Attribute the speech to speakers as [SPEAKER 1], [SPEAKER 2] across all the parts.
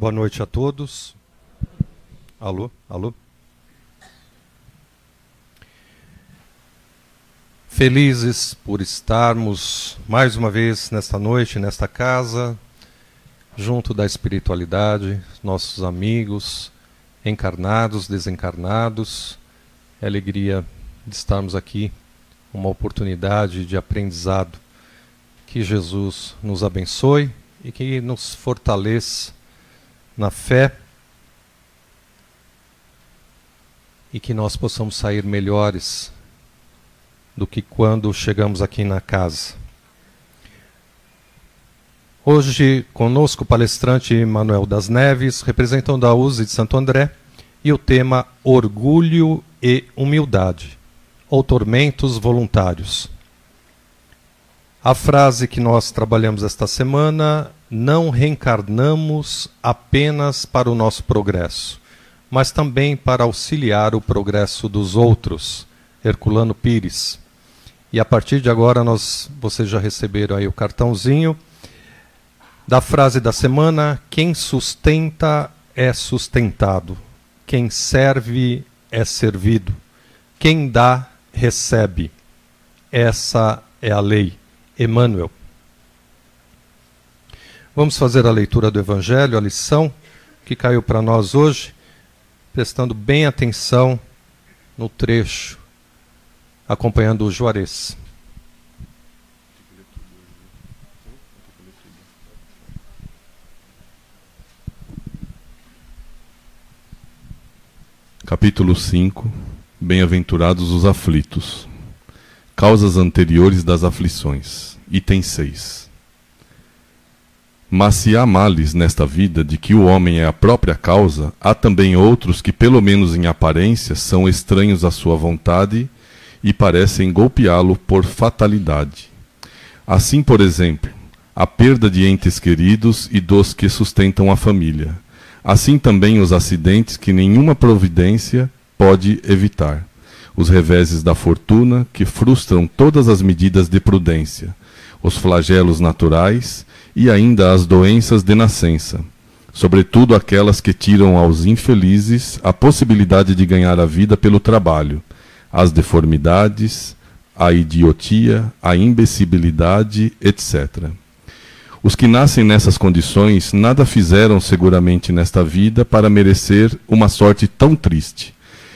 [SPEAKER 1] Boa noite a todos. Alô, alô. Felizes por estarmos mais uma vez nesta noite, nesta casa, junto da espiritualidade, nossos amigos, encarnados, desencarnados. É alegria de estarmos aqui, uma oportunidade de aprendizado. Que Jesus nos abençoe e que nos fortaleça na fé e que nós possamos sair melhores do que quando chegamos aqui na casa. Hoje, conosco o palestrante Manuel das Neves, representando a USE de Santo André, e o tema Orgulho e Humildade, ou Tormentos Voluntários. A frase que nós trabalhamos esta semana não reencarnamos apenas para o nosso progresso, mas também para auxiliar o progresso dos outros. Herculano Pires. E a partir de agora nós, vocês já receberam aí o cartãozinho da frase da semana: quem sustenta é sustentado, quem serve é servido, quem dá recebe. Essa é a lei. Emmanuel. Vamos fazer a leitura do Evangelho, a lição que caiu para nós hoje, prestando bem atenção no trecho, acompanhando o Juarez.
[SPEAKER 2] Capítulo 5 Bem-aventurados os aflitos. Causas anteriores das aflições. Item 6. Mas se há males nesta vida de que o homem é a própria causa, há também outros que, pelo menos em aparência, são estranhos à sua vontade e parecem golpeá-lo por fatalidade. Assim, por exemplo, a perda de entes queridos e dos que sustentam a família. Assim também os acidentes que nenhuma providência pode evitar. Os reveses da fortuna que frustram todas as medidas de prudência. Os flagelos naturais e ainda as doenças de nascença, sobretudo aquelas que tiram aos infelizes a possibilidade de ganhar a vida pelo trabalho, as deformidades, a idiotia, a imbecilidade, etc. Os que nascem nessas condições nada fizeram seguramente nesta vida para merecer uma sorte tão triste,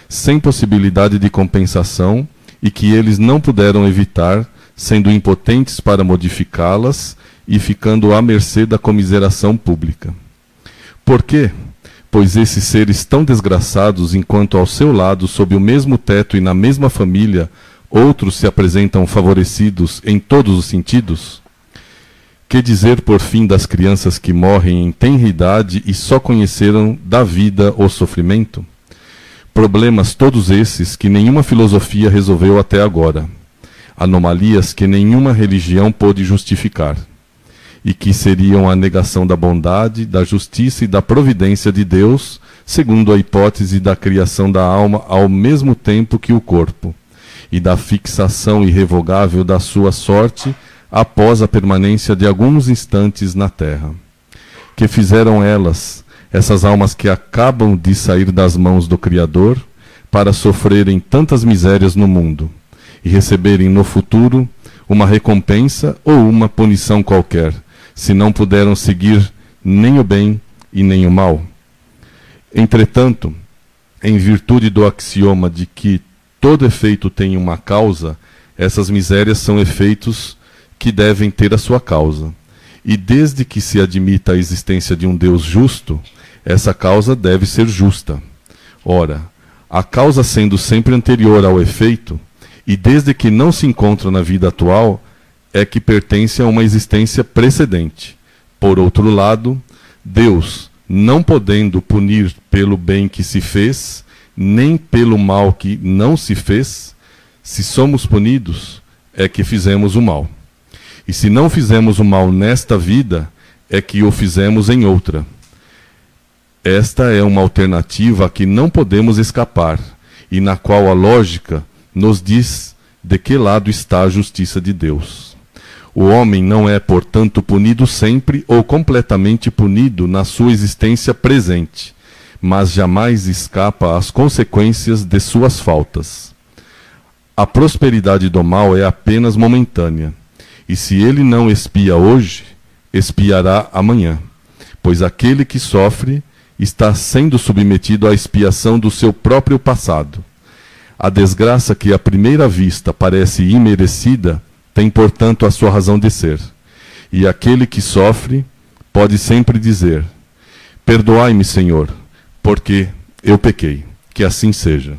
[SPEAKER 2] sem possibilidade de compensação e que eles não puderam evitar, sendo impotentes para modificá-las e ficando à mercê da comiseração pública. Por quê? Pois esses seres tão desgraçados, enquanto ao seu lado, sob o mesmo teto e na mesma família, outros se apresentam favorecidos em todos os sentidos? Que dizer, por fim, das crianças que morrem em tenra idade e só conheceram da vida o sofrimento? Problemas todos esses que nenhuma filosofia resolveu até agora. Anomalias que nenhuma religião pôde justificar e que seriam a negação da bondade, da justiça e da providência de Deus, segundo a hipótese da criação da alma ao mesmo tempo que o corpo, e da fixação irrevogável da sua sorte após a permanência de alguns instantes na terra. Que fizeram elas, essas almas que acabam de sair das mãos do Criador, para sofrerem tantas misérias no mundo e receberem no futuro uma recompensa ou uma punição qualquer, se não puderam seguir nem o bem e nem o mal. Entretanto, em virtude do axioma de que todo efeito tem uma causa, essas misérias são efeitos que devem ter a sua causa. E desde que se admita a existência de um Deus justo, essa causa deve ser justa. Ora, a causa sendo sempre anterior ao efeito, e desde que não se encontra na vida atual, é que pertence a uma existência precedente. Por outro lado, Deus, não podendo punir pelo bem que se fez, nem pelo mal que não se fez, se somos punidos, é que fizemos o mal. E se não fizemos o mal nesta vida, é que o fizemos em outra. Esta é uma alternativa a que não podemos escapar e na qual a lógica nos diz de que lado está a justiça de Deus. O homem não é, portanto, punido sempre ou completamente punido na sua existência presente, mas jamais escapa às consequências de suas faltas. A prosperidade do mal é apenas momentânea, e se ele não expia hoje, expiará amanhã, pois aquele que sofre está sendo submetido à expiação do seu próprio passado. A desgraça que à primeira vista parece imerecida tem, portanto, a sua razão de ser. E aquele que sofre pode sempre dizer: Perdoai-me, Senhor, porque eu pequei. Que assim seja.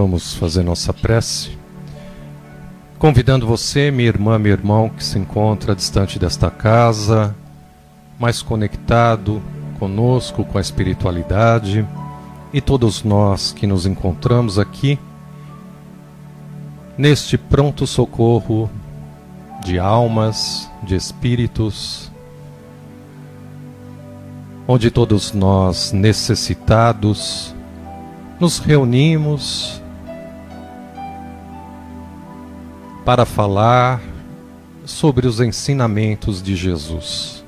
[SPEAKER 1] Vamos fazer nossa prece. Convidando você, minha irmã, meu irmão, que se encontra distante desta casa, mais conectado conosco, com a espiritualidade, e todos nós que nos encontramos aqui, neste pronto socorro de almas, de espíritos, onde todos nós necessitados nos reunimos para falar sobre os ensinamentos de Jesus.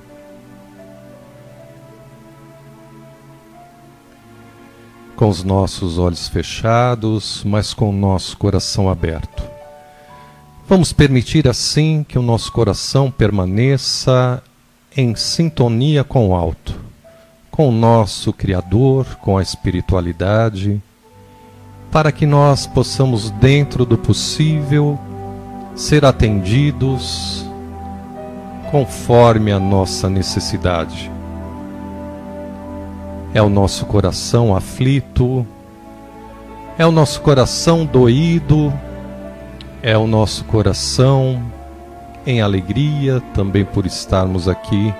[SPEAKER 1] Com os nossos olhos fechados, mas com o nosso coração aberto. Vamos permitir assim que o nosso coração permaneça em sintonia com o alto, com o nosso Criador, com a espiritualidade, para que nós possamos, dentro do possível, ser atendidos conforme a nossa necessidade. É o nosso coração aflito, é o nosso coração doído, é o nosso coração em alegria também por estarmos aqui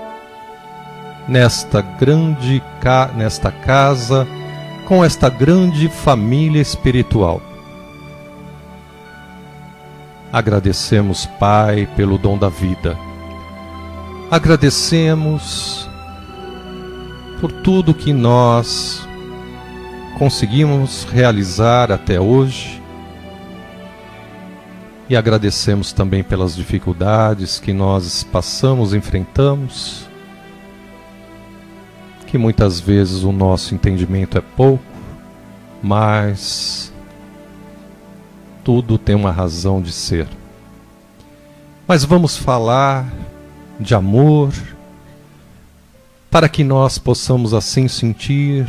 [SPEAKER 1] nesta grande nesta casa com esta grande família espiritual. Agradecemos, Pai, pelo dom da vida. Agradecemos por tudo que nós conseguimos realizar até hoje. E agradecemos também pelas dificuldades que nós passamos, enfrentamos, que muitas vezes o nosso entendimento é pouco, mas tudo tem uma razão de ser. Mas vamos falar de amor, para que nós possamos assim sentir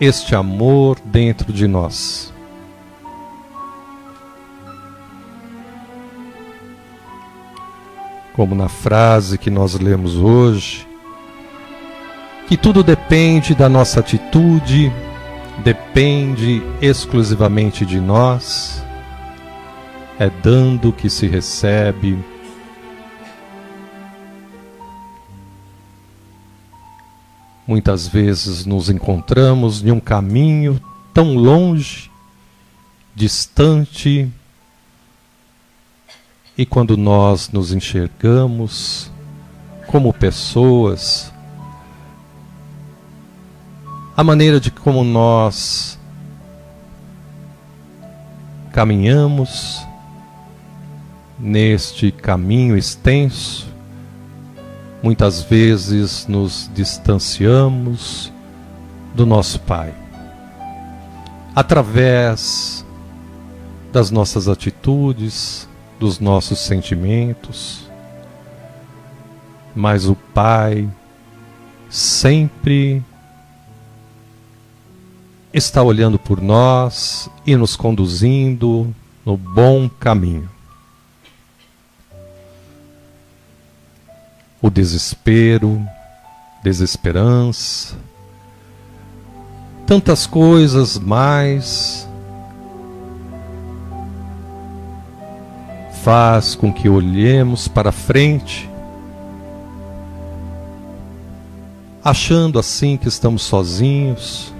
[SPEAKER 1] este amor dentro de nós. Como na frase que nós lemos hoje, que tudo depende da nossa atitude depende exclusivamente de nós, é dando que se recebe. Muitas vezes nos encontramos em um caminho tão longe, distante, e quando nós nos enxergamos como pessoas a maneira de como nós caminhamos neste caminho extenso, muitas vezes nos distanciamos do nosso Pai. Através das nossas atitudes, dos nossos sentimentos, mas o Pai sempre está olhando por nós e nos conduzindo no bom caminho. O desespero, desesperança, tantas coisas mais faz com que olhemos para frente, achando assim que estamos sozinhos,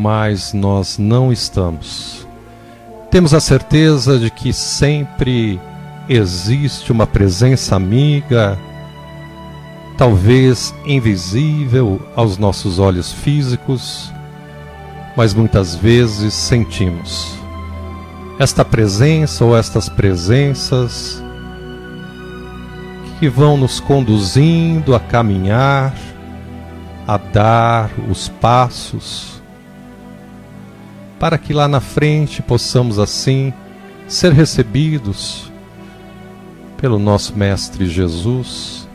[SPEAKER 1] mas nós não estamos. Temos a certeza de que sempre existe uma presença amiga, talvez invisível aos nossos olhos físicos, mas muitas vezes sentimos. Esta presença ou estas presenças que vão nos conduzindo a caminhar, a dar os passos, para que lá na frente possamos assim ser recebidos pelo nosso Mestre Jesus,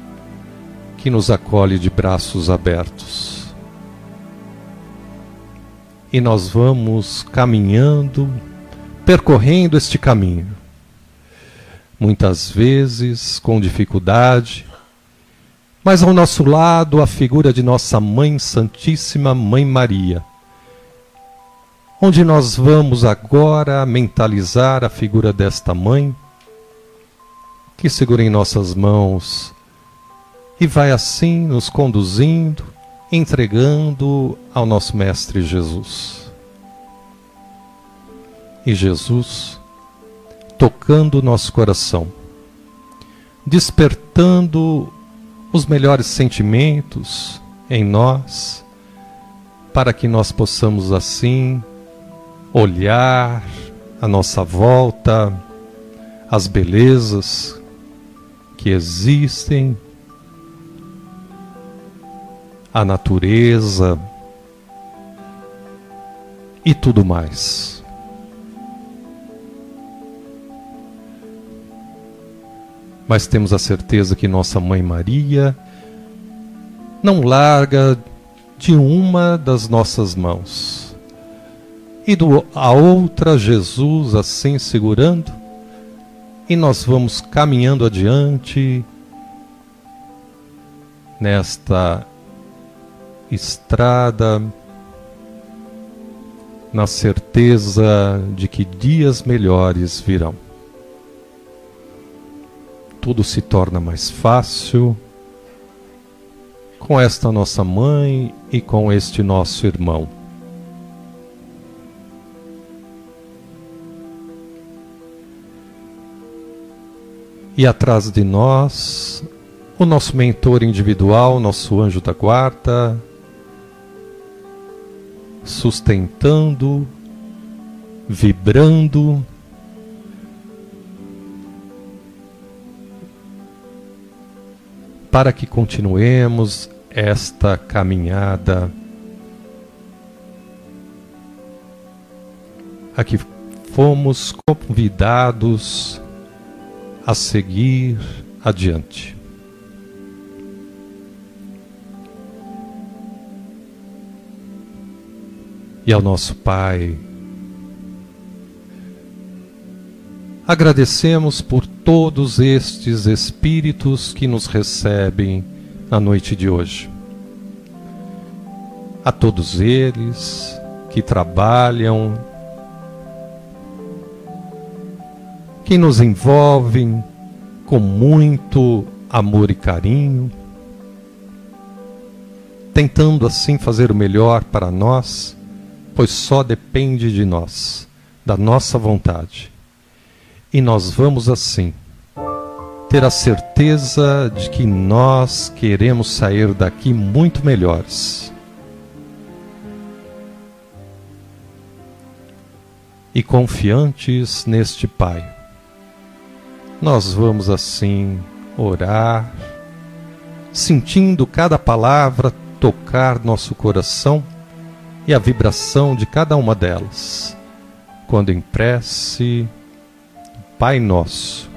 [SPEAKER 1] que nos acolhe de braços abertos. E nós vamos caminhando, percorrendo este caminho muitas vezes com dificuldade, mas ao nosso lado a figura de nossa Mãe Santíssima, Mãe Maria, onde nós vamos agora mentalizar a figura desta Mãe, que segura em nossas mãos e vai assim nos conduzindo, entregando ao nosso Mestre Jesus. E Jesus, tocando o nosso coração, despertando os melhores sentimentos em nós, para que nós possamos assim olhar a nossa volta, as belezas que existem, a natureza e tudo mais. mas temos a certeza que nossa Mãe Maria não larga de uma das nossas mãos. E do, a outra, Jesus assim segurando, e nós vamos caminhando adiante nesta estrada, na certeza de que dias melhores virão tudo se torna mais fácil com esta nossa mãe e com este nosso irmão. E atrás de nós, o nosso mentor individual, nosso anjo da guarda, sustentando, vibrando, para que continuemos esta caminhada a que fomos convidados a seguir adiante. E ao nosso Pai, agradecemos por todos estes espíritos que nos recebem na noite de hoje. A todos eles que trabalham, que nos envolvem com muito amor e carinho, tentando assim fazer o melhor para nós, pois só depende de nós, da nossa vontade. E nós vamos assim ter a certeza de que nós queremos sair daqui muito melhores. E confiantes neste Pai. Nós vamos assim orar, sentindo cada palavra tocar nosso coração e a vibração de cada uma delas. Quando em prece, Pai nosso,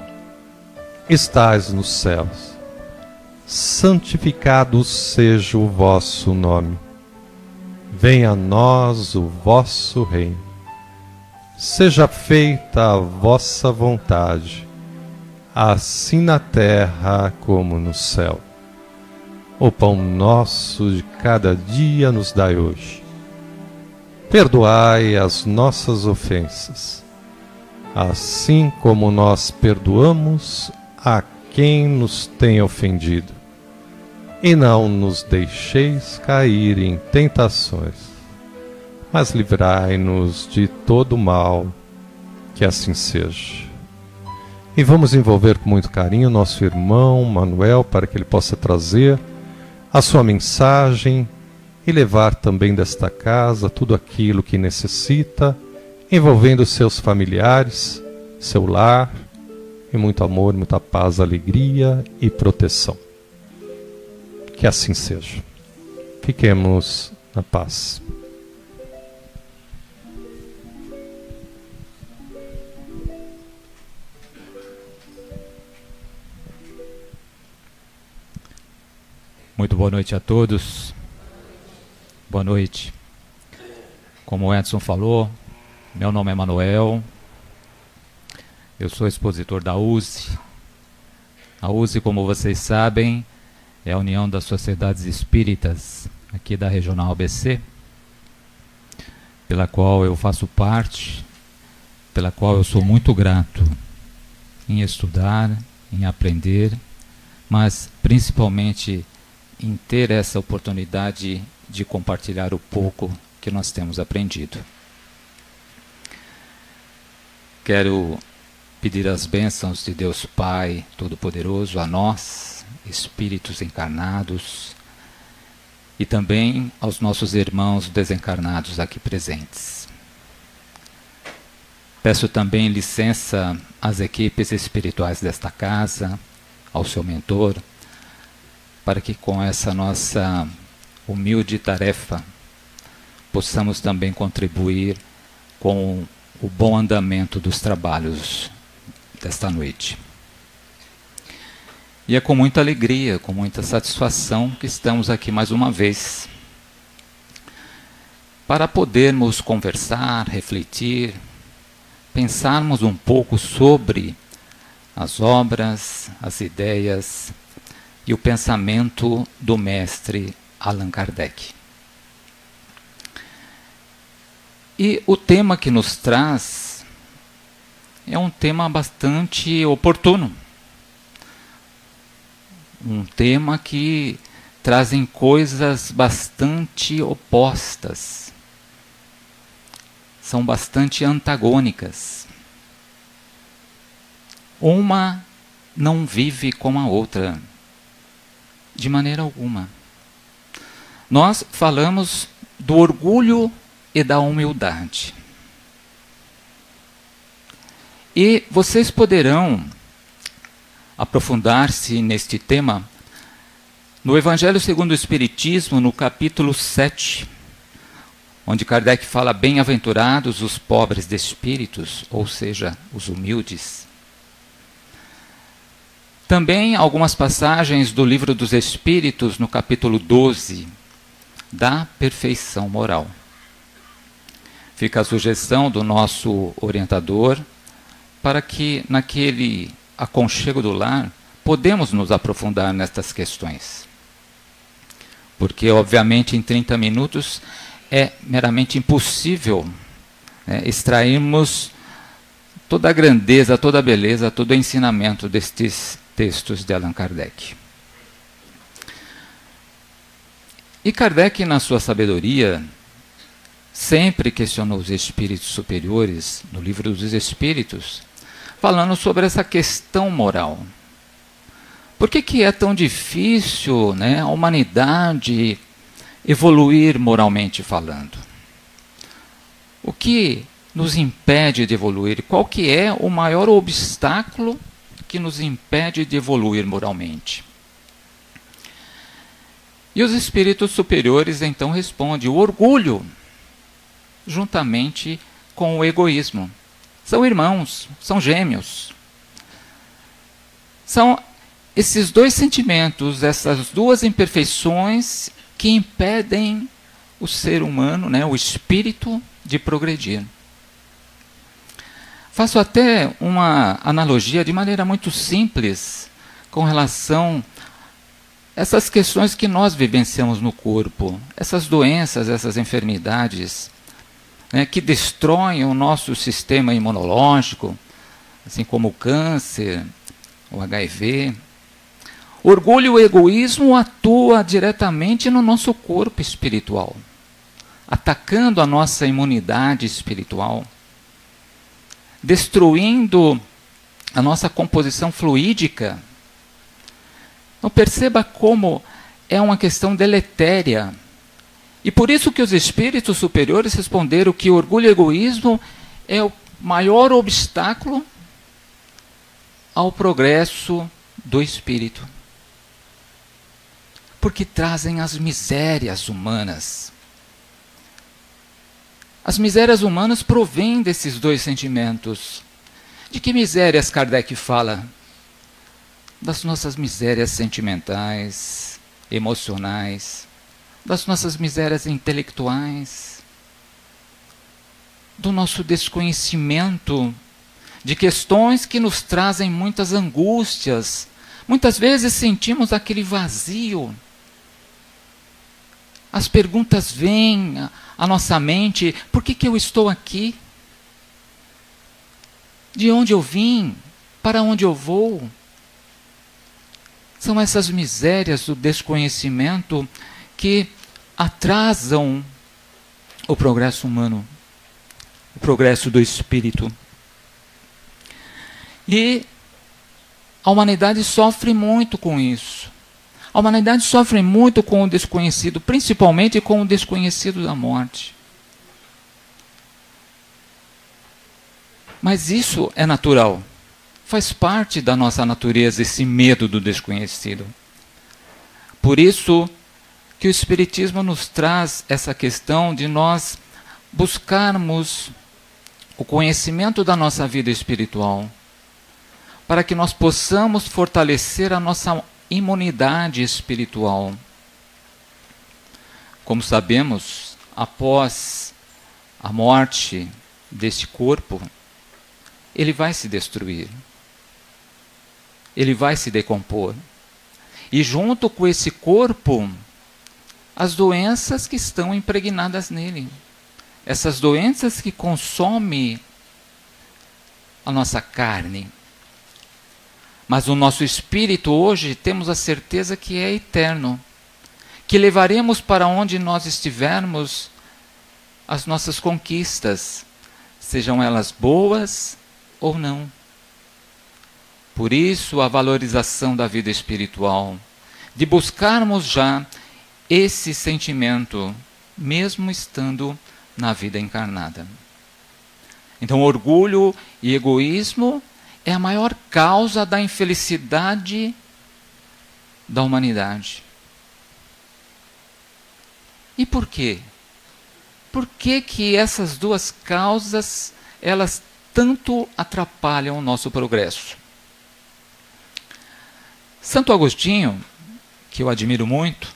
[SPEAKER 1] estais nos céus, santificado seja o vosso nome. Venha a nós o vosso reino. Seja feita a vossa vontade, assim na terra como no céu. O pão nosso de cada dia nos dai hoje. Perdoai as nossas ofensas assim como nós perdoamos a quem nos tem ofendido. E não nos deixeis cair em tentações, mas livrai-nos de todo mal, que assim seja. E vamos envolver com muito carinho nosso irmão Manuel para que ele possa trazer a sua mensagem e levar também desta casa tudo aquilo que necessita, envolvendo seus familiares, seu lar, e muito amor, muita paz, alegria e proteção. Que assim seja. Fiquemos na paz.
[SPEAKER 3] Muito boa noite a todos. Boa noite. Como o Edson falou, meu nome é Manuel. Eu sou expositor da USE. A USE, como vocês sabem, é a União das Sociedades Espíritas aqui da Regional ABC, pela qual eu faço parte, pela qual eu sou muito grato em estudar, em aprender, mas principalmente em ter essa oportunidade de compartilhar o pouco que nós temos aprendido. Quero pedir as bênçãos de Deus Pai Todo-Poderoso a nós, espíritos encarnados, e também aos nossos irmãos desencarnados aqui presentes. Peço também licença às equipes espirituais desta casa, ao seu mentor, para que com essa nossa humilde tarefa possamos também contribuir com o bom andamento dos trabalhos desta noite. E é com muita alegria, com muita satisfação que estamos aqui mais uma vez para podermos conversar, refletir, pensarmos um pouco sobre as obras, as ideias e o pensamento do mestre Allan Kardec. E o tema que nos traz é um tema bastante oportuno. Um tema que trazem coisas bastante opostas. São bastante antagônicas. Uma não vive como a outra de maneira alguma. Nós falamos do orgulho e da humildade. E vocês poderão aprofundar-se neste tema no Evangelho segundo o Espiritismo, no capítulo 7, onde Kardec fala: Bem-aventurados os pobres de espíritos, ou seja, os humildes. Também algumas passagens do Livro dos Espíritos, no capítulo 12, da perfeição moral. Fica a sugestão do nosso orientador para que naquele aconchego do lar podemos nos aprofundar nestas questões. Porque, obviamente, em 30 minutos é meramente impossível né, extrairmos toda a grandeza, toda a beleza, todo o ensinamento destes textos de Allan Kardec. E Kardec, na sua sabedoria, sempre questionou os espíritos superiores, no livro dos Espíritos, falando sobre essa questão moral. Por que, que é tão difícil né, a humanidade evoluir moralmente falando? O que nos impede de evoluir? Qual que é o maior obstáculo que nos impede de evoluir moralmente? E os espíritos superiores então respondem: o orgulho, juntamente com o egoísmo. São irmãos, são gêmeos. São esses dois sentimentos, essas duas imperfeições que impedem o ser humano, né, o espírito, de progredir. Faço até uma analogia de maneira muito simples com relação a essas questões que nós vivenciamos no corpo, essas doenças, essas enfermidades né, que destroem o nosso sistema imunológico, assim como o câncer, o HIV. Orgulho e egoísmo atua diretamente no nosso corpo espiritual. atacando a nossa imunidade espiritual, destruindo a nossa composição fluídica. Então perceba como é uma questão deletéria. E por isso que os espíritos superiores responderam que o orgulho e o egoísmo é o maior obstáculo ao progresso do espírito. Porque trazem as misérias humanas. As misérias humanas provêm desses dois sentimentos. De que misérias Kardec fala? Das nossas misérias sentimentais, emocionais, das nossas misérias intelectuais, do nosso desconhecimento de questões que nos trazem muitas angústias. Muitas vezes sentimos aquele vazio. As perguntas vêm à nossa mente: por que, que eu estou aqui? De onde eu vim? Para onde eu vou? São essas misérias do desconhecimento que atrasam o progresso humano, o progresso do espírito. E a humanidade sofre muito com isso. A humanidade sofre muito com o desconhecido, principalmente com o desconhecido da morte. Mas isso é natural. Faz parte da nossa natureza esse medo do desconhecido. Por isso que o Espiritismo nos traz essa questão de nós buscarmos o conhecimento da nossa vida espiritual, para que nós possamos fortalecer a nossa imunidade espiritual. Como sabemos, após a morte deste corpo, ele vai se destruir. Ele vai se decompor. E junto com esse corpo, as doenças que estão impregnadas nele. Essas doenças que consomem a nossa carne. Mas o nosso espírito hoje temos a certeza que é eterno, que levaremos para onde nós estivermos as nossas conquistas, sejam elas boas ou não. Por isso, a valorização da vida espiritual, de buscarmos já esse sentimento, mesmo estando na vida encarnada. Então, orgulho e egoísmo é a maior causa da infelicidade da humanidade. E por quê? Por que, que essas duas causas elas tanto atrapalham o nosso progresso? Santo Agostinho, que eu admiro muito,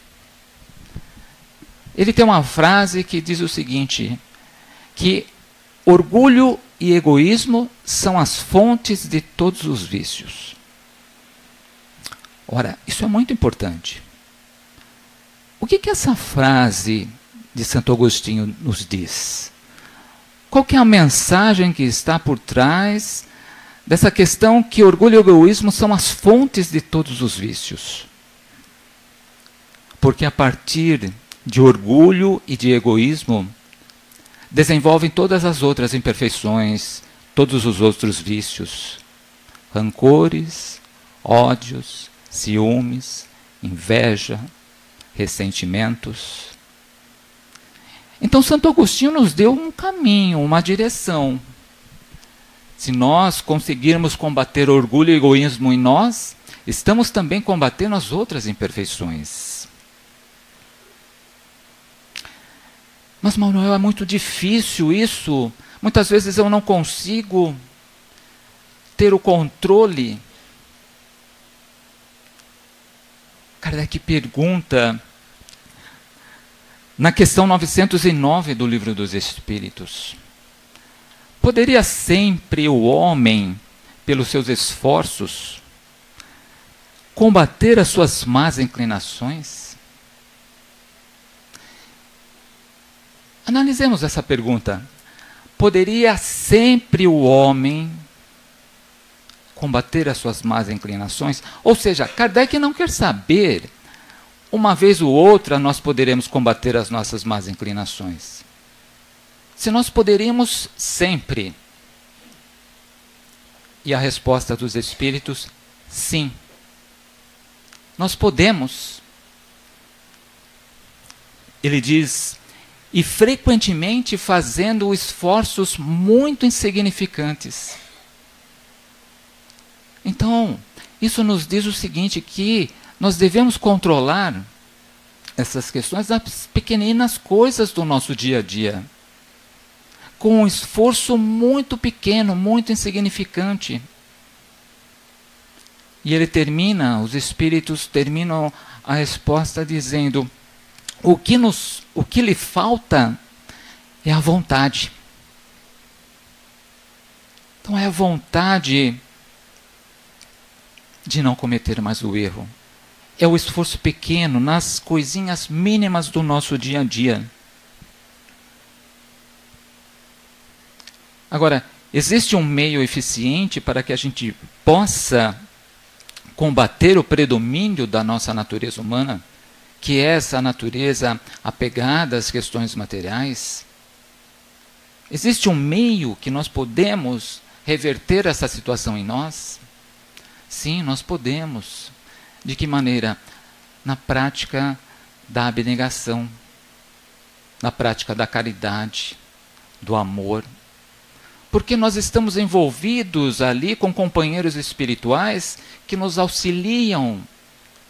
[SPEAKER 3] ele tem uma frase que diz o seguinte: que orgulho e egoísmo são as fontes de todos os vícios. Ora, isso é muito importante. O que, que essa frase de Santo Agostinho nos diz? Qual é a mensagem que está por trás dessa questão que orgulho e egoísmo são as fontes de todos os vícios? Porque a partir de orgulho e de egoísmo desenvolvem todas as outras imperfeições, todos os outros vícios, rancores, ódios, ciúmes, inveja, ressentimentos. Então, Santo Agostinho nos deu um caminho, uma direção. Se nós conseguirmos combater orgulho e egoísmo em nós, estamos também combatendo as outras imperfeições. Mas, Manuel, é muito difícil isso. Muitas vezes eu não consigo ter o controle. Kardec pergunta, na questão 909 do Livro dos Espíritos: Poderia sempre o homem, pelos seus esforços, combater as suas más inclinações? Analisemos essa pergunta. Poderia sempre o homem combater as suas más inclinações? Ou seja, Kardec não quer saber uma vez ou outra nós poderemos combater as nossas más inclinações. Se nós poderíamos sempre. E a resposta dos Espíritos, sim. Nós podemos. Ele diz, e frequentemente fazendo esforços muito insignificantes. Então, isso nos diz o seguinte: que nós devemos controlar essas questões das pequeninas coisas do nosso dia a dia, com um esforço muito pequeno, muito insignificante. E ele termina, os espíritos terminam a resposta dizendo: o que, nos, o que lhe falta é a vontade. Então é a vontade de não cometer mais o erro. É o esforço pequeno nas coisinhas mínimas do nosso dia a dia. Agora, existe um meio eficiente para que a gente possa combater o predomínio da nossa natureza humana, que é essa natureza apegada às questões materiais? Existe um meio que nós podemos reverter essa situação em nós? Sim, nós podemos. De que maneira? Na prática da abnegação, na prática da caridade, do amor. Porque nós estamos envolvidos ali com companheiros espirituais que nos auxiliam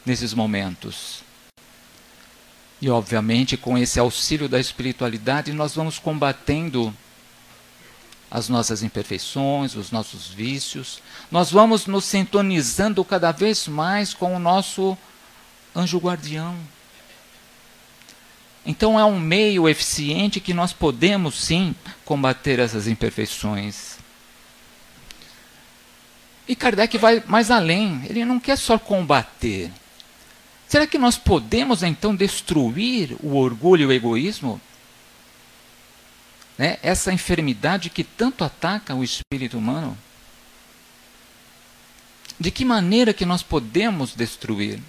[SPEAKER 3] nesses momentos. E, obviamente, com esse auxílio da espiritualidade, nós vamos combatendo as nossas imperfeições, os nossos vícios. Nós vamos nos sintonizando cada vez mais com o nosso anjo guardião. Então é um meio eficiente que nós podemos sim combater essas imperfeições. E Kardec vai mais além, ele não quer só combater. Será que nós podemos então destruir o orgulho e o egoísmo? né, essa enfermidade que tanto ataca o espírito humano? De que maneira que nós podemos destruir?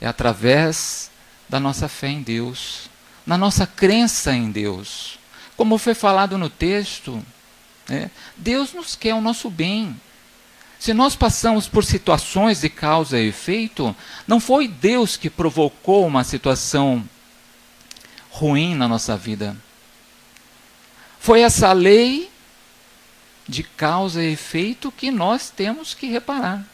[SPEAKER 3] É através da nossa fé em Deus, na nossa crença em Deus. Como foi falado no texto, né, Deus nos quer o nosso bem. Se nós passamos por situações de causa e efeito, não foi Deus que provocou uma situação ruim na nossa vida. Foi essa lei de causa e efeito que nós temos que reparar.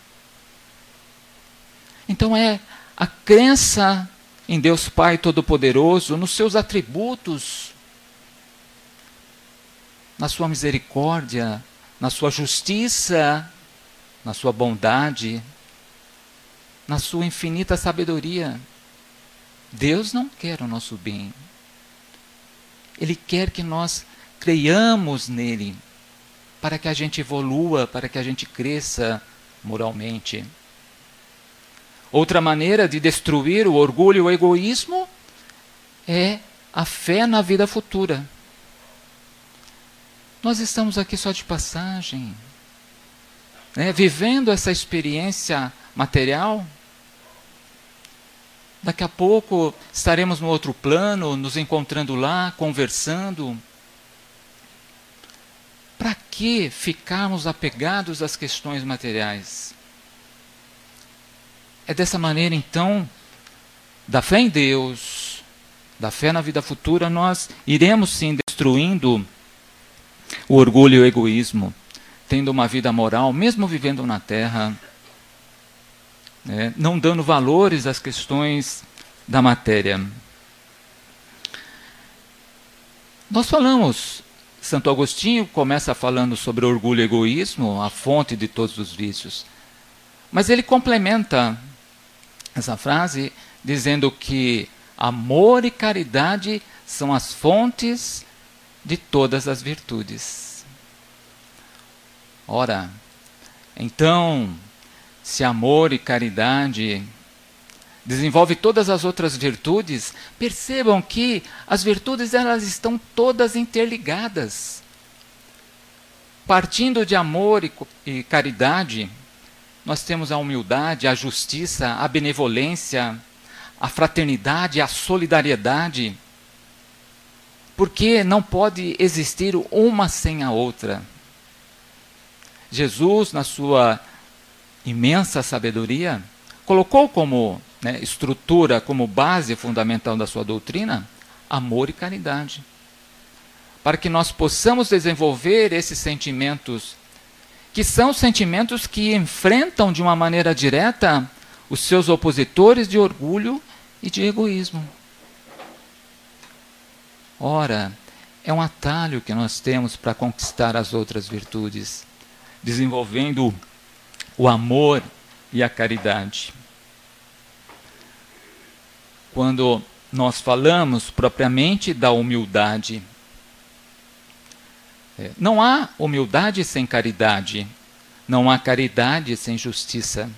[SPEAKER 3] Então é a crença em Deus Pai Todo-Poderoso, nos seus atributos, na sua misericórdia, na sua justiça, na sua bondade, na sua infinita sabedoria. Deus não quer o nosso bem. Ele quer que nós creiamos nele, para que a gente evolua, para que a gente cresça moralmente. Outra maneira de destruir o orgulho e o egoísmo é a fé na vida futura. Nós estamos aqui só de passagem, né, vivendo essa experiência material. Daqui a pouco estaremos no outro plano, nos encontrando lá, conversando para que ficarmos apegados às questões materiais? É dessa maneira, então, da fé em Deus, da fé na vida futura, nós iremos sim destruindo o orgulho e o egoísmo, tendo uma vida moral, mesmo vivendo na terra, né, não dando valores às questões da matéria. Nós falamos Santo Agostinho começa falando sobre orgulho e egoísmo, a fonte de todos os vícios. Mas ele complementa essa frase dizendo que amor e caridade são as fontes de todas as virtudes. Ora, então, se amor e caridade desenvolve todas as outras virtudes, percebam que as virtudes elas estão todas interligadas. Partindo de amor e, e caridade, nós temos a humildade, a justiça, a benevolência, a fraternidade, a solidariedade. Porque não pode existir uma sem a outra. Jesus, na sua imensa sabedoria, colocou como né, estrutura, como base fundamental da sua doutrina, amor e caridade. Para que nós possamos desenvolver esses sentimentos, que são sentimentos que enfrentam de uma maneira direta os seus opositores de orgulho e de egoísmo. Ora, é um atalho que nós temos para conquistar as outras virtudes, desenvolvendo o amor e a caridade. Quando nós falamos propriamente da humildade, é, não há humildade sem caridade, não há caridade sem justiça.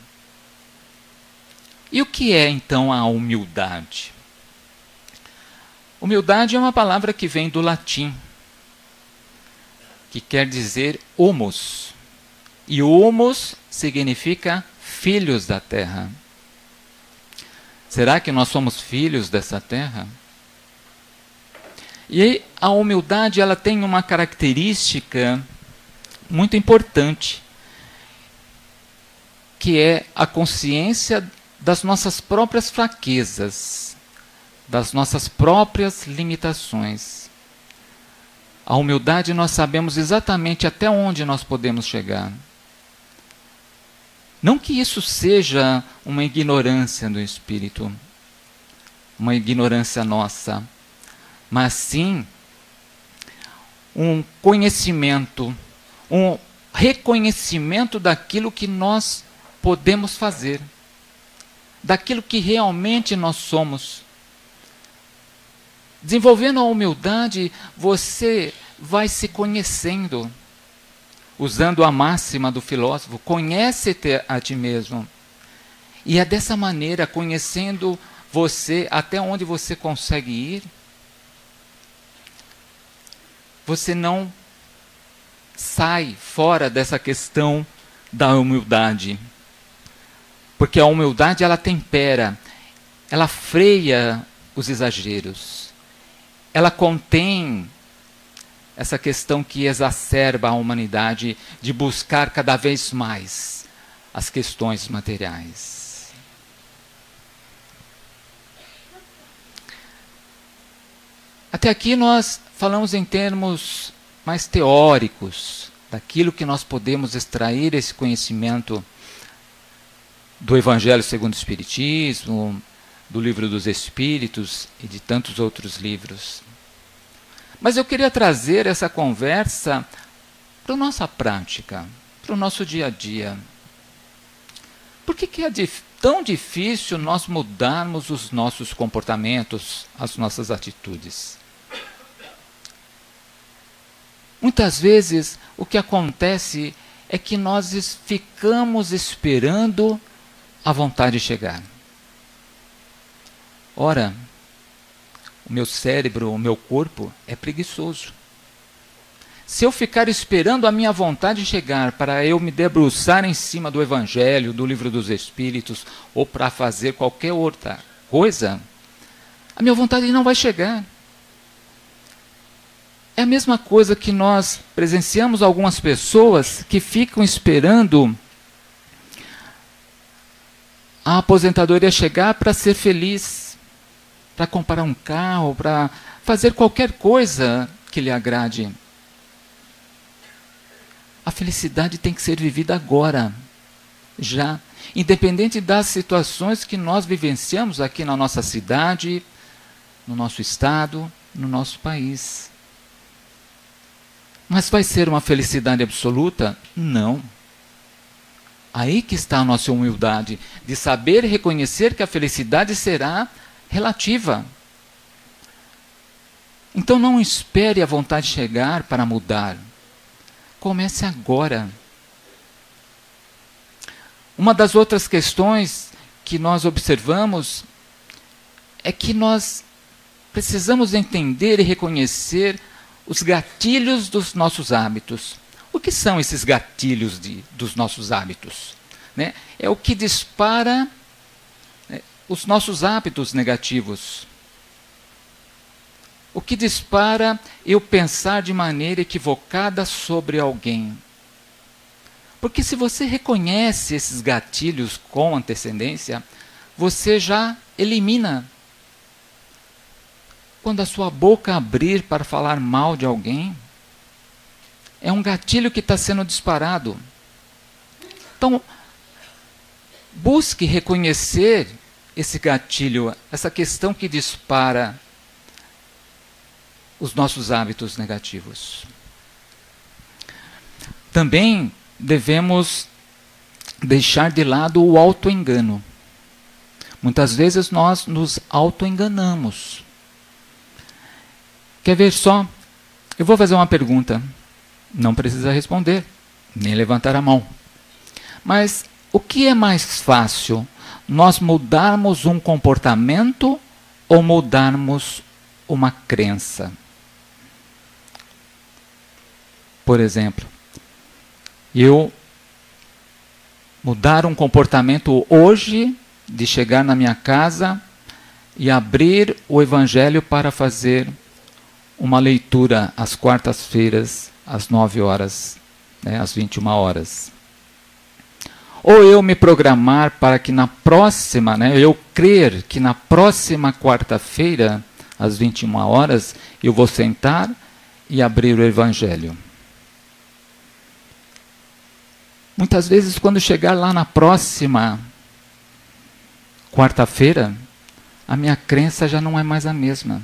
[SPEAKER 3] E o que é então a humildade? Humildade é uma palavra que vem do latim, que quer dizer humus. E humus significa filhos da terra. Será que nós somos filhos dessa terra? E a humildade ela tem uma característica muito importante, que é a consciência das nossas próprias fraquezas, das nossas próprias limitações. A humildade nós sabemos exatamente até onde nós podemos chegar. Não que isso seja uma ignorância do espírito, uma ignorância nossa, mas sim um conhecimento, um reconhecimento daquilo que nós podemos fazer daquilo que realmente nós somos. Desenvolvendo a humildade, você vai se conhecendo. Usando a máxima do filósofo, conhece-te a ti mesmo. E é dessa maneira, conhecendo você até onde você consegue ir, você não sai fora dessa questão da humildade. Porque a humildade ela tempera, ela freia os exageros. Ela contém essa questão que exacerba a humanidade de buscar cada vez mais as questões materiais. Até aqui nós falamos em termos mais teóricos, daquilo que nós podemos extrair esse conhecimento do Evangelho segundo o Espiritismo, do Livro dos Espíritos e de tantos outros livros. Mas eu queria trazer essa conversa para a nossa prática, para o nosso dia a dia. Por que, que é tão difícil nós mudarmos os nossos comportamentos, as nossas atitudes? Muitas vezes o que acontece é que nós ficamos esperando a vontade de chegar. Ora, o meu cérebro, o meu corpo é preguiçoso. Se eu ficar esperando a minha vontade chegar para eu me debruçar em cima do Evangelho, do livro dos Espíritos, ou para fazer qualquer outra coisa, a minha vontade não vai chegar. É a mesma coisa que nós presenciamos algumas pessoas que ficam esperando a aposentadoria chegar para ser feliz, para comprar um carro, para fazer qualquer coisa que lhe agrade. A felicidade tem que ser vivida agora, já, independente das situações que nós vivenciamos aqui na nossa cidade, no nosso estado, no nosso país. Mas vai ser uma felicidade absoluta? Não. Aí que está a nossa humildade, de saber reconhecer que a felicidade será relativa. Então não espere a vontade chegar para mudar. Comece agora. Uma das outras questões que nós observamos é que nós precisamos entender e reconhecer os gatilhos dos nossos hábitos. O que são esses gatilhos de, dos nossos hábitos? né, é o que dispara os nossos hábitos negativos. O que dispara eu pensar de maneira equivocada sobre alguém. Porque se você reconhece esses gatilhos com antecedência, você já elimina. Quando a sua boca abrir para falar mal de alguém, é um gatilho que está sendo disparado. Então, busque reconhecer esse gatilho, essa questão que dispara os nossos hábitos negativos. Também devemos deixar de lado o autoengano. Muitas vezes nós nos autoenganamos. Quer ver só? Eu vou fazer uma pergunta. Não precisa responder, nem levantar a mão. Mas o que é mais fácil? Nós mudarmos um comportamento ou mudarmos uma crença? Por exemplo, eu mudar um comportamento hoje de chegar na minha casa e abrir o Evangelho para fazer uma leitura às quartas-feiras, às 9 horas, né, às 21 horas. Ou eu me programar para que na próxima, né, eu crer que na próxima quarta-feira, às 21 horas, eu vou sentar e abrir o Evangelho. Muitas vezes, quando chegar lá na próxima quarta-feira, a minha crença já não é mais a mesma.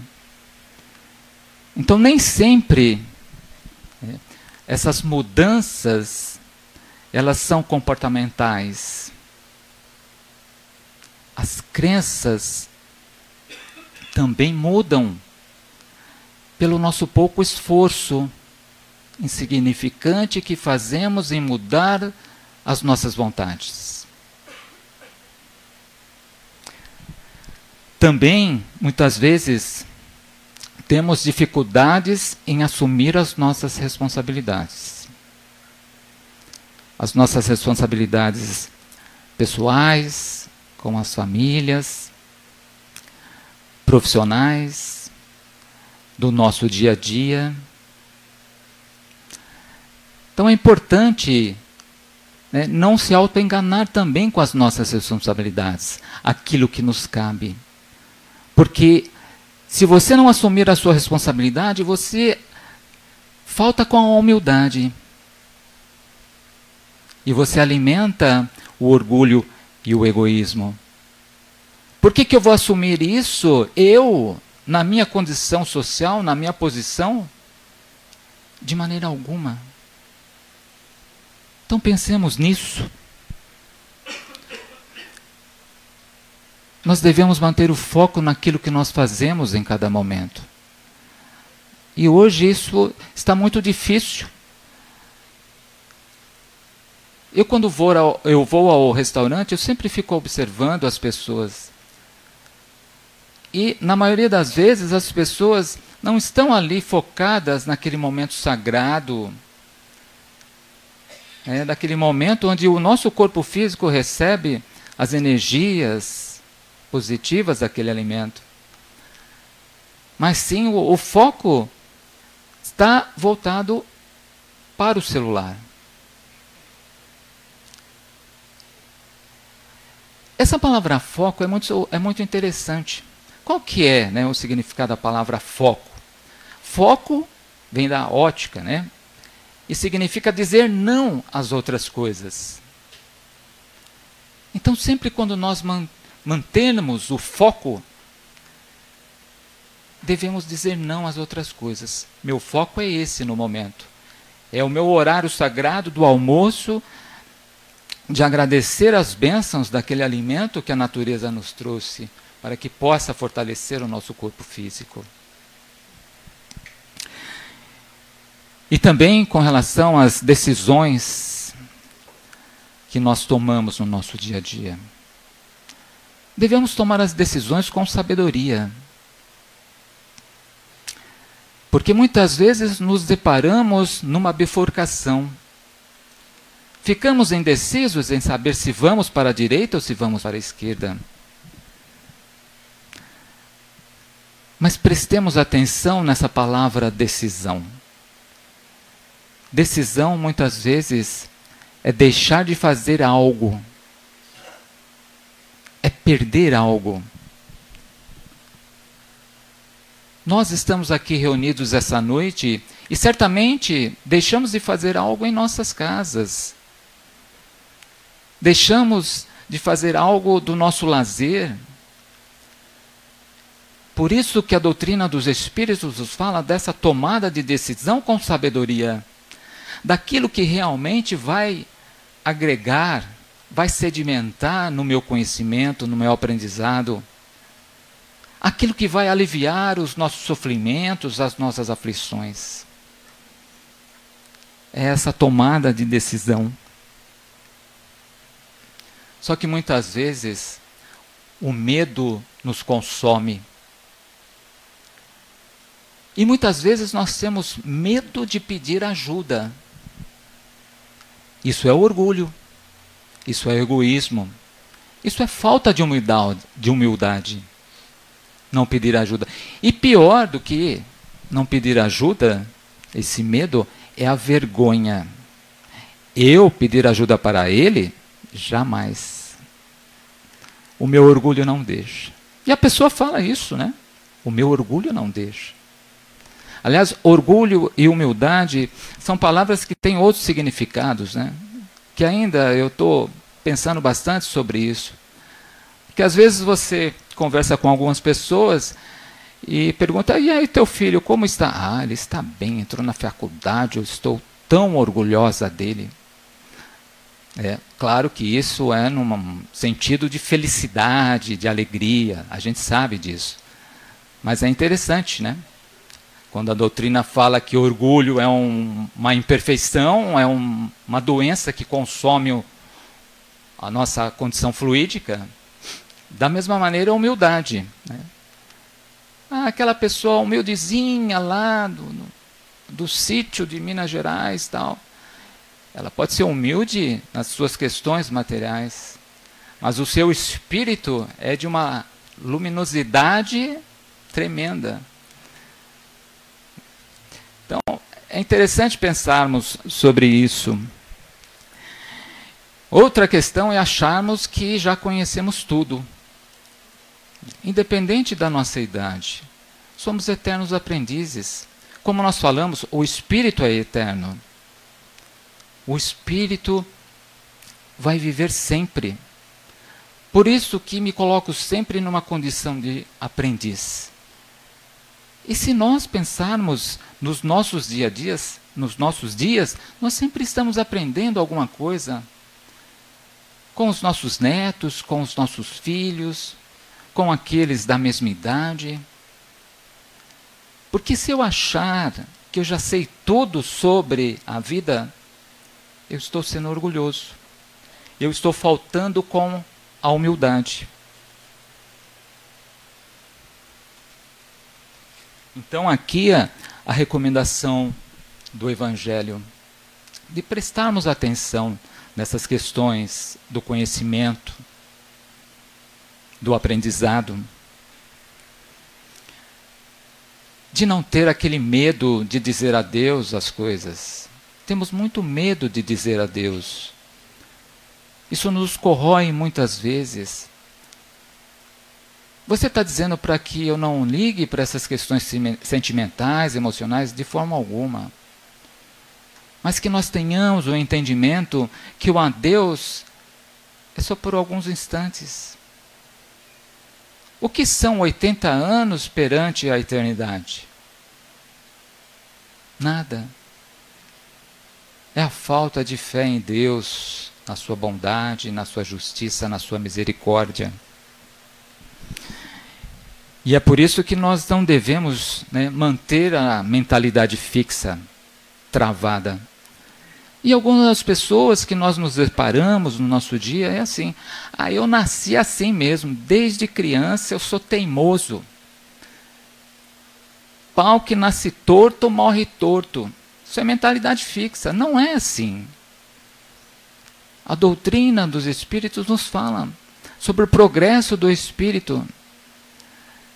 [SPEAKER 3] Então, nem sempre né, essas mudanças elas são comportamentais. As crenças também mudam pelo nosso pouco esforço insignificante que fazemos em mudar as nossas vontades. Também, muitas vezes, temos dificuldades em assumir as nossas responsabilidades. As nossas responsabilidades pessoais, com as famílias, profissionais, do nosso dia a dia. Então é importante né, não se autoenganar também com as nossas responsabilidades, aquilo que nos cabe. Porque se você não assumir a sua responsabilidade, você falta com a humildade. E você alimenta o orgulho e o egoísmo. Por que, que eu vou assumir isso? Eu, na minha condição social, na minha posição? De maneira alguma. Então pensemos nisso. Nós devemos manter o foco naquilo que nós fazemos em cada momento. E hoje isso está muito difícil. Eu quando vou ao, eu vou ao restaurante, eu sempre fico observando as pessoas. E na maioria das vezes as pessoas não estão ali focadas naquele momento sagrado, é momento onde o nosso corpo físico recebe as energias positivas daquele alimento. Mas sim, o, o foco está voltado para o celular. Essa palavra foco é muito, é muito interessante. Qual que é né, o significado da palavra foco? Foco vem da ótica, né? e significa dizer não às outras coisas. Então, sempre quando nós man mantemos o foco, devemos dizer não às outras coisas. Meu foco é esse no momento. É o meu horário sagrado do almoço, de agradecer as bênçãos daquele alimento que a natureza nos trouxe, para que possa fortalecer o nosso corpo físico. E também com relação às decisões que nós tomamos no nosso dia a dia. Devemos tomar as decisões com sabedoria. Porque muitas vezes nos deparamos numa bifurcação. Ficamos indecisos em saber se vamos para a direita ou se vamos para a esquerda. Mas prestemos atenção nessa palavra decisão. Decisão, muitas vezes, é deixar de fazer algo, é perder algo. Nós estamos aqui reunidos essa noite e certamente deixamos de fazer algo em nossas casas. Deixamos de fazer algo do nosso lazer. Por isso que a doutrina dos espíritos nos fala dessa tomada de decisão com sabedoria, daquilo que realmente vai agregar, vai sedimentar no meu conhecimento, no meu aprendizado aquilo que vai aliviar os nossos sofrimentos, as nossas aflições. É essa tomada de decisão. Só que muitas vezes o medo nos consome. E muitas vezes nós temos medo de pedir ajuda. Isso é orgulho. Isso é egoísmo. Isso é falta de humildade. De humildade não pedir ajuda. E pior do que não pedir ajuda, esse medo, é a vergonha. Eu pedir ajuda para ele? Jamais. O meu orgulho não deixa. E a pessoa fala isso, né? O meu orgulho não deixa. Aliás, orgulho e humildade são palavras que têm outros significados, né? Que ainda eu estou pensando bastante sobre isso. Porque às vezes você conversa com algumas pessoas e pergunta: e aí, teu filho, como está? Ah, ele está bem, entrou na faculdade, eu estou tão orgulhosa dele. É claro que isso é num sentido de felicidade, de alegria, a gente sabe disso. Mas é interessante, né? Quando a doutrina fala que orgulho é um, uma imperfeição, é um, uma doença que consome o, a nossa condição fluídica, da mesma maneira, a humildade. Né? Ah, aquela pessoa humildezinha lá do, do, do sítio de Minas Gerais tal. Ela pode ser humilde nas suas questões materiais, mas o seu espírito é de uma luminosidade tremenda. Então, é interessante pensarmos sobre isso. Outra questão é acharmos que já conhecemos tudo independente da nossa idade. Somos eternos aprendizes. Como nós falamos, o espírito é eterno. O espírito vai viver sempre. Por isso que me coloco sempre numa condição de aprendiz. E se nós pensarmos nos nossos dia a dias, nos nossos dias, nós sempre estamos aprendendo alguma coisa com os nossos netos, com os nossos filhos, com aqueles da mesma idade? Porque se eu achar que eu já sei tudo sobre a vida, eu estou sendo orgulhoso. Eu estou faltando com a humildade. Então, aqui a, a recomendação do Evangelho de prestarmos atenção nessas questões do conhecimento, do aprendizado, de não ter aquele medo de dizer a Deus as coisas. Temos muito medo de dizer a Deus. Isso nos corrói muitas vezes. Você está dizendo para que eu não ligue para essas questões sentimentais, emocionais, de forma alguma. Mas que nós tenhamos o entendimento que o adeus é só por alguns instantes. O que são 80 anos perante a eternidade? Nada. É a falta de fé em Deus, na sua bondade, na sua justiça, na sua misericórdia. E é por isso que nós não devemos né, manter a mentalidade fixa, travada. E algumas pessoas que nós nos deparamos no nosso dia é assim: ah, eu nasci assim mesmo, desde criança eu sou teimoso. Pau que nasce torto morre torto. Isso é mentalidade fixa. Não é assim. A doutrina dos espíritos nos fala sobre o progresso do espírito.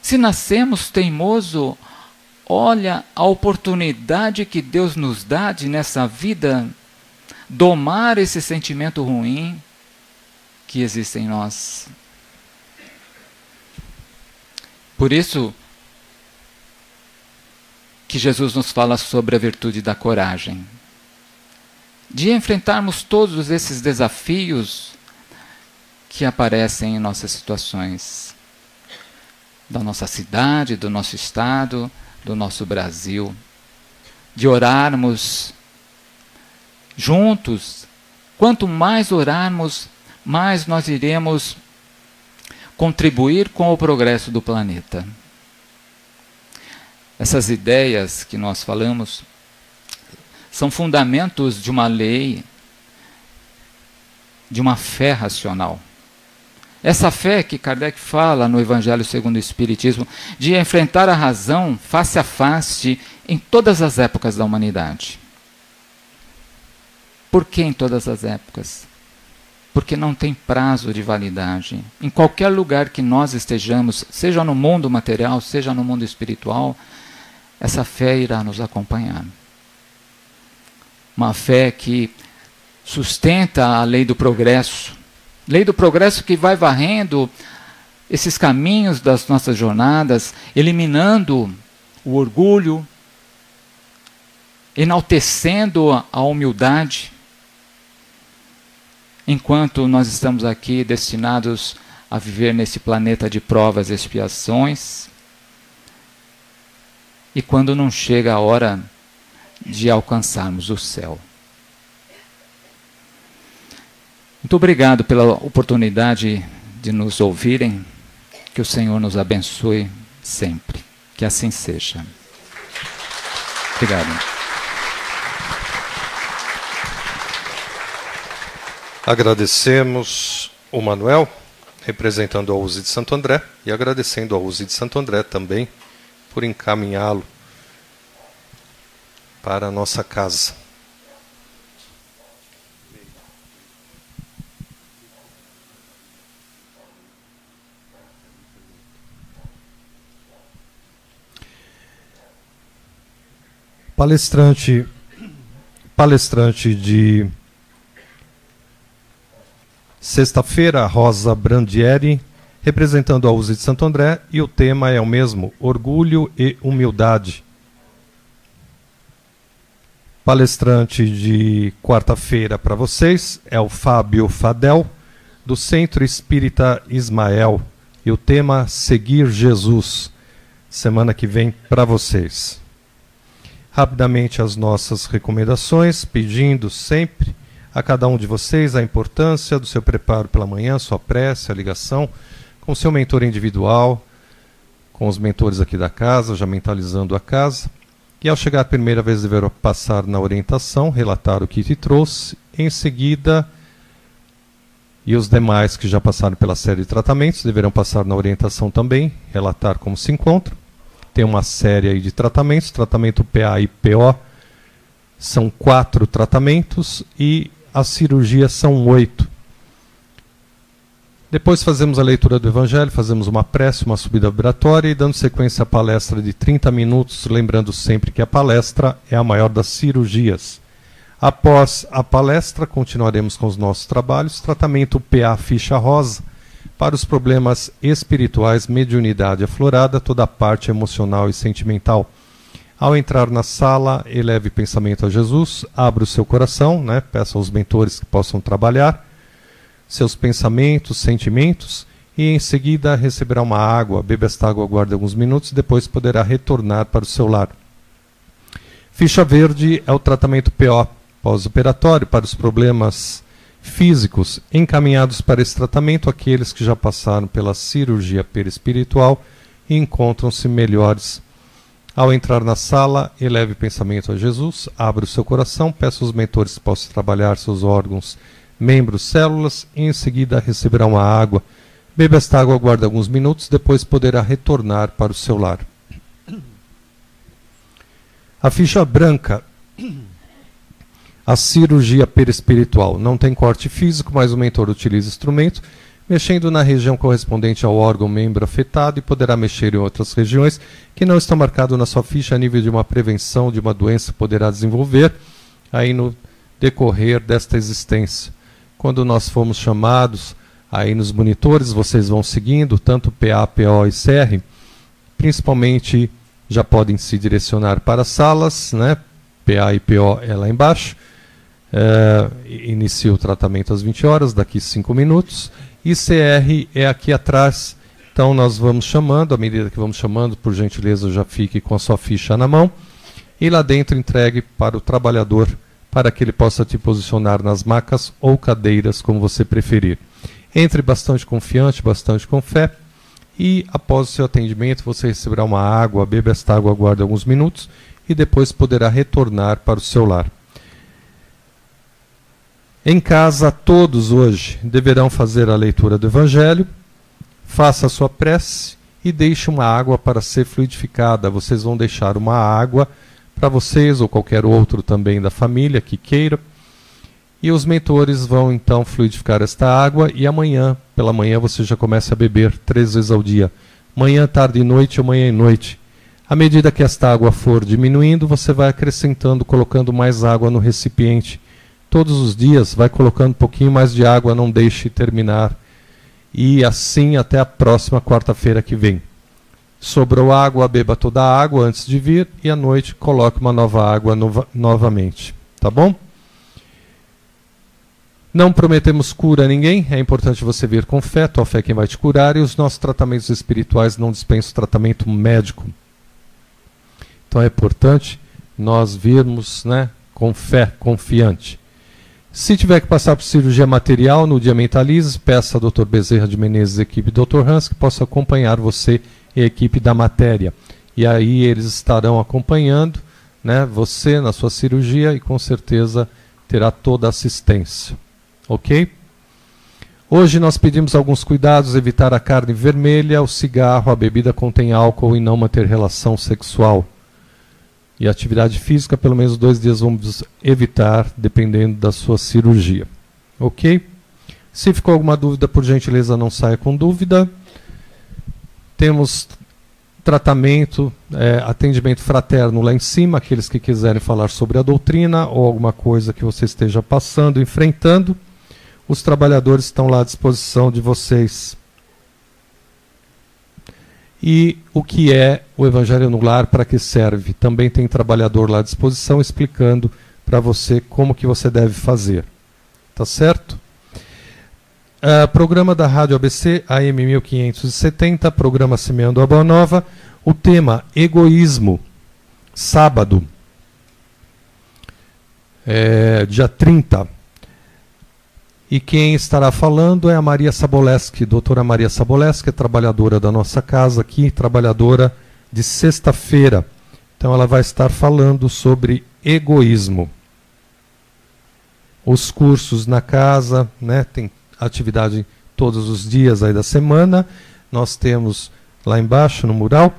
[SPEAKER 3] Se nascemos teimoso, olha a oportunidade que Deus nos dá de nessa vida domar esse sentimento ruim que existe em nós. Por isso que Jesus nos fala sobre a virtude da coragem. De enfrentarmos todos esses desafios que aparecem em nossas situações, da nossa cidade, do nosso estado, do nosso Brasil, de orarmos juntos. Quanto mais orarmos, mais nós iremos contribuir com o progresso do planeta. Essas ideias que nós falamos são fundamentos de uma lei, de uma fé racional. Essa fé que Kardec fala no Evangelho segundo o Espiritismo, de enfrentar a razão face a face em todas as épocas da humanidade. Por que em todas as épocas? Porque não tem prazo de validade. Em qualquer lugar que nós estejamos, seja no mundo material, seja no mundo espiritual, essa fé irá nos acompanhar. Uma fé que sustenta a lei do progresso, Lei do progresso que vai varrendo esses caminhos das nossas jornadas, eliminando o orgulho, enaltecendo a humildade, enquanto nós estamos aqui destinados a viver nesse planeta de provas e expiações, e quando não chega a hora de alcançarmos o céu. Muito obrigado pela oportunidade de nos ouvirem. Que o Senhor nos abençoe sempre. Que assim seja. Obrigado.
[SPEAKER 1] Agradecemos o Manuel, representando a USE de Santo André, e agradecendo a USE de Santo André também por encaminhá-lo para a nossa casa. Palestrante, palestrante de sexta-feira, Rosa Brandieri, representando a USE de Santo André, e o tema é o mesmo: orgulho e humildade. Palestrante de quarta-feira para vocês é o Fábio Fadel, do Centro Espírita Ismael, e o tema Seguir Jesus. Semana que vem para vocês rapidamente as nossas recomendações, pedindo sempre a cada um de vocês a importância do seu preparo pela manhã, sua prece, a ligação com seu mentor individual, com os mentores aqui da casa, já mentalizando a casa. E ao chegar a primeira vez deverá passar na orientação, relatar o que te trouxe, em seguida e os demais que já passaram pela série de tratamentos deverão passar na orientação também, relatar como se encontram tem uma série aí de tratamentos, tratamento PA e PO são quatro tratamentos e as cirurgias são oito. Depois fazemos a leitura do Evangelho, fazemos uma prece, uma subida vibratória e dando sequência à palestra de 30 minutos, lembrando sempre que a palestra é a maior das cirurgias. Após a palestra, continuaremos com os nossos trabalhos, tratamento PA ficha rosa, para os problemas espirituais, mediunidade aflorada, toda a parte emocional e sentimental. Ao entrar na sala, eleve pensamento a Jesus, abra o seu coração, né? peça aos mentores que possam trabalhar seus pensamentos, sentimentos, e em seguida receberá uma água, beba esta água, aguarde alguns minutos, depois poderá retornar para o seu lar. Ficha verde é o tratamento PO, pós-operatório, para os problemas físicos encaminhados para esse tratamento aqueles que já passaram pela cirurgia perispiritual e encontram-se melhores. Ao entrar na sala, eleve o pensamento a Jesus, abra o seu coração, peça aos mentores que possam trabalhar seus órgãos, membros, células, e em seguida receberá uma água. Beba esta água, aguarde alguns minutos, depois poderá retornar para o seu lar. A ficha branca A cirurgia perispiritual não tem corte físico, mas o mentor utiliza instrumento, mexendo na região correspondente ao órgão membro afetado e poderá mexer em outras regiões que não estão marcadas na sua ficha a nível de uma prevenção de uma doença poderá desenvolver aí no decorrer desta existência. Quando nós fomos chamados aí nos monitores, vocês vão seguindo, tanto PA, PO e CR, principalmente já podem se direcionar para salas, né? PA e PO é lá embaixo é, inicia o tratamento às 20 horas, daqui 5 minutos. ICR é aqui atrás. Então nós vamos chamando, à medida que vamos chamando, por gentileza, já fique com a sua ficha na mão. E lá dentro entregue para o trabalhador, para que ele possa te posicionar nas macas ou cadeiras, como você preferir. Entre bastante confiante, bastante com fé. E após o seu atendimento, você receberá uma água, beba esta água, aguarde alguns minutos e depois poderá retornar para o seu lar. Em casa, todos hoje deverão fazer a leitura do Evangelho, faça a sua prece e deixe uma água para ser fluidificada. Vocês vão deixar uma água para vocês ou qualquer outro também da família que queira. E os mentores vão então fluidificar esta água e amanhã, pela manhã, você já começa a beber três vezes ao dia. Manhã, tarde e noite ou manhã e noite. À medida que esta água for diminuindo, você vai acrescentando, colocando mais água no recipiente todos os dias, vai colocando um pouquinho mais de água, não deixe terminar. E assim até a próxima quarta-feira que vem. Sobrou água, beba toda a água antes de vir e à noite coloque uma nova água nova, novamente. Tá bom? Não prometemos cura a ninguém, é importante você vir com fé, tua fé é quem vai te curar, e os nossos tratamentos espirituais não dispensam tratamento médico. Então é importante nós virmos né, com fé, confiante. Se tiver que passar por cirurgia material no dia Mentalize, peça ao Dr. Bezerra de Menezes, equipe Dr. Hans, que possa acompanhar você e a equipe da matéria. E aí eles estarão acompanhando né, você na sua cirurgia e com certeza terá toda a assistência. Ok? Hoje nós pedimos alguns cuidados, evitar a carne vermelha, o cigarro, a bebida contém álcool e não manter relação sexual. E atividade física, pelo menos dois dias vamos evitar, dependendo da sua cirurgia. Ok? Se ficou alguma dúvida, por gentileza, não saia com dúvida. Temos tratamento, é, atendimento fraterno lá em cima, aqueles que quiserem falar sobre a doutrina ou alguma coisa que você esteja passando, enfrentando. Os trabalhadores estão lá à disposição de vocês e o que é o Evangelho no Lar, para que serve. Também tem trabalhador lá à disposição explicando para você como que você deve fazer. Tá certo? Uh, programa da Rádio ABC, AM 1570, programa Semeando a Boa Nova. O tema Egoísmo, sábado, é, dia 30. E quem estará falando é a Maria Saboleski, doutora Maria Saboleski, é trabalhadora da nossa casa aqui, trabalhadora de sexta-feira. Então ela vai estar falando sobre egoísmo. Os cursos na casa, né, tem atividade todos os dias aí da semana. Nós temos lá embaixo no mural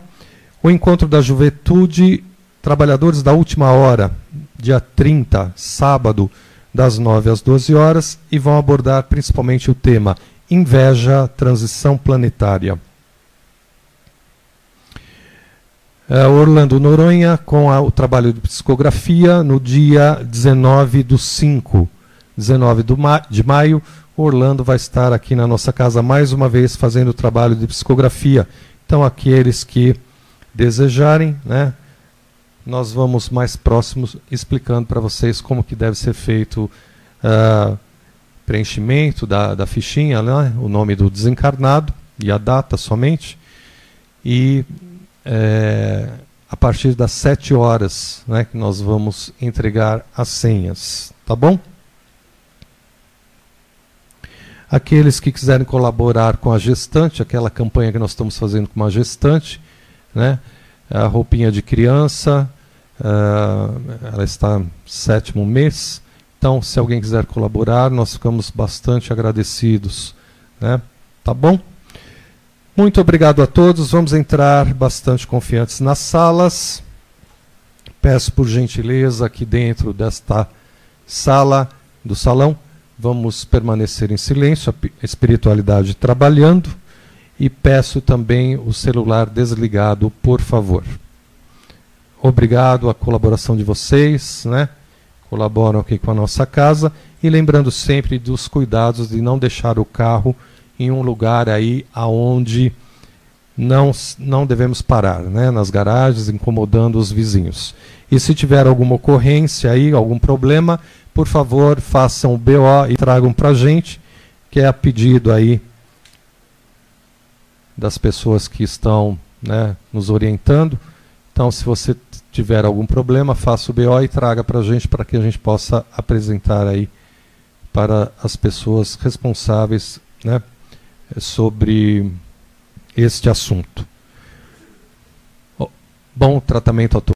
[SPEAKER 1] o encontro da juventude, trabalhadores da última hora, dia 30, sábado, das 9 às 12 horas, e vão abordar principalmente o tema Inveja, Transição Planetária. É, Orlando Noronha com a, o trabalho de psicografia no dia 19 do 5. 19 do ma de maio, Orlando vai estar aqui na nossa casa mais uma vez fazendo o trabalho de psicografia. Então, aqueles que desejarem, né, nós vamos mais próximos explicando para vocês como que deve ser feito uh, preenchimento da, da fichinha, né? o nome do desencarnado e a data somente. E é, a partir das 7 horas né, que nós vamos entregar as senhas. Tá bom? Aqueles que quiserem colaborar com a gestante, aquela campanha que nós estamos fazendo com a gestante, né, a roupinha de criança, Uh, ela está no sétimo mês. Então, se alguém quiser colaborar, nós ficamos bastante agradecidos. Né? Tá bom? Muito obrigado a todos. Vamos entrar bastante confiantes nas salas. Peço por gentileza aqui dentro desta sala do salão. Vamos permanecer em silêncio, a espiritualidade trabalhando e peço também o celular desligado, por favor. Obrigado à colaboração de vocês, né? Colaboram aqui com a nossa casa e lembrando sempre dos cuidados de não deixar o carro em um lugar aí aonde não, não devemos parar, né? nas garagens, incomodando os vizinhos. E se tiver alguma ocorrência aí, algum problema, por favor, façam o BO e tragam para a gente, que é a pedido aí das pessoas que estão né, nos orientando. Então, se você tiver algum problema, faça o BO e traga para a gente, para que a gente possa apresentar aí para as pessoas responsáveis né, sobre este assunto. Bom tratamento a todos.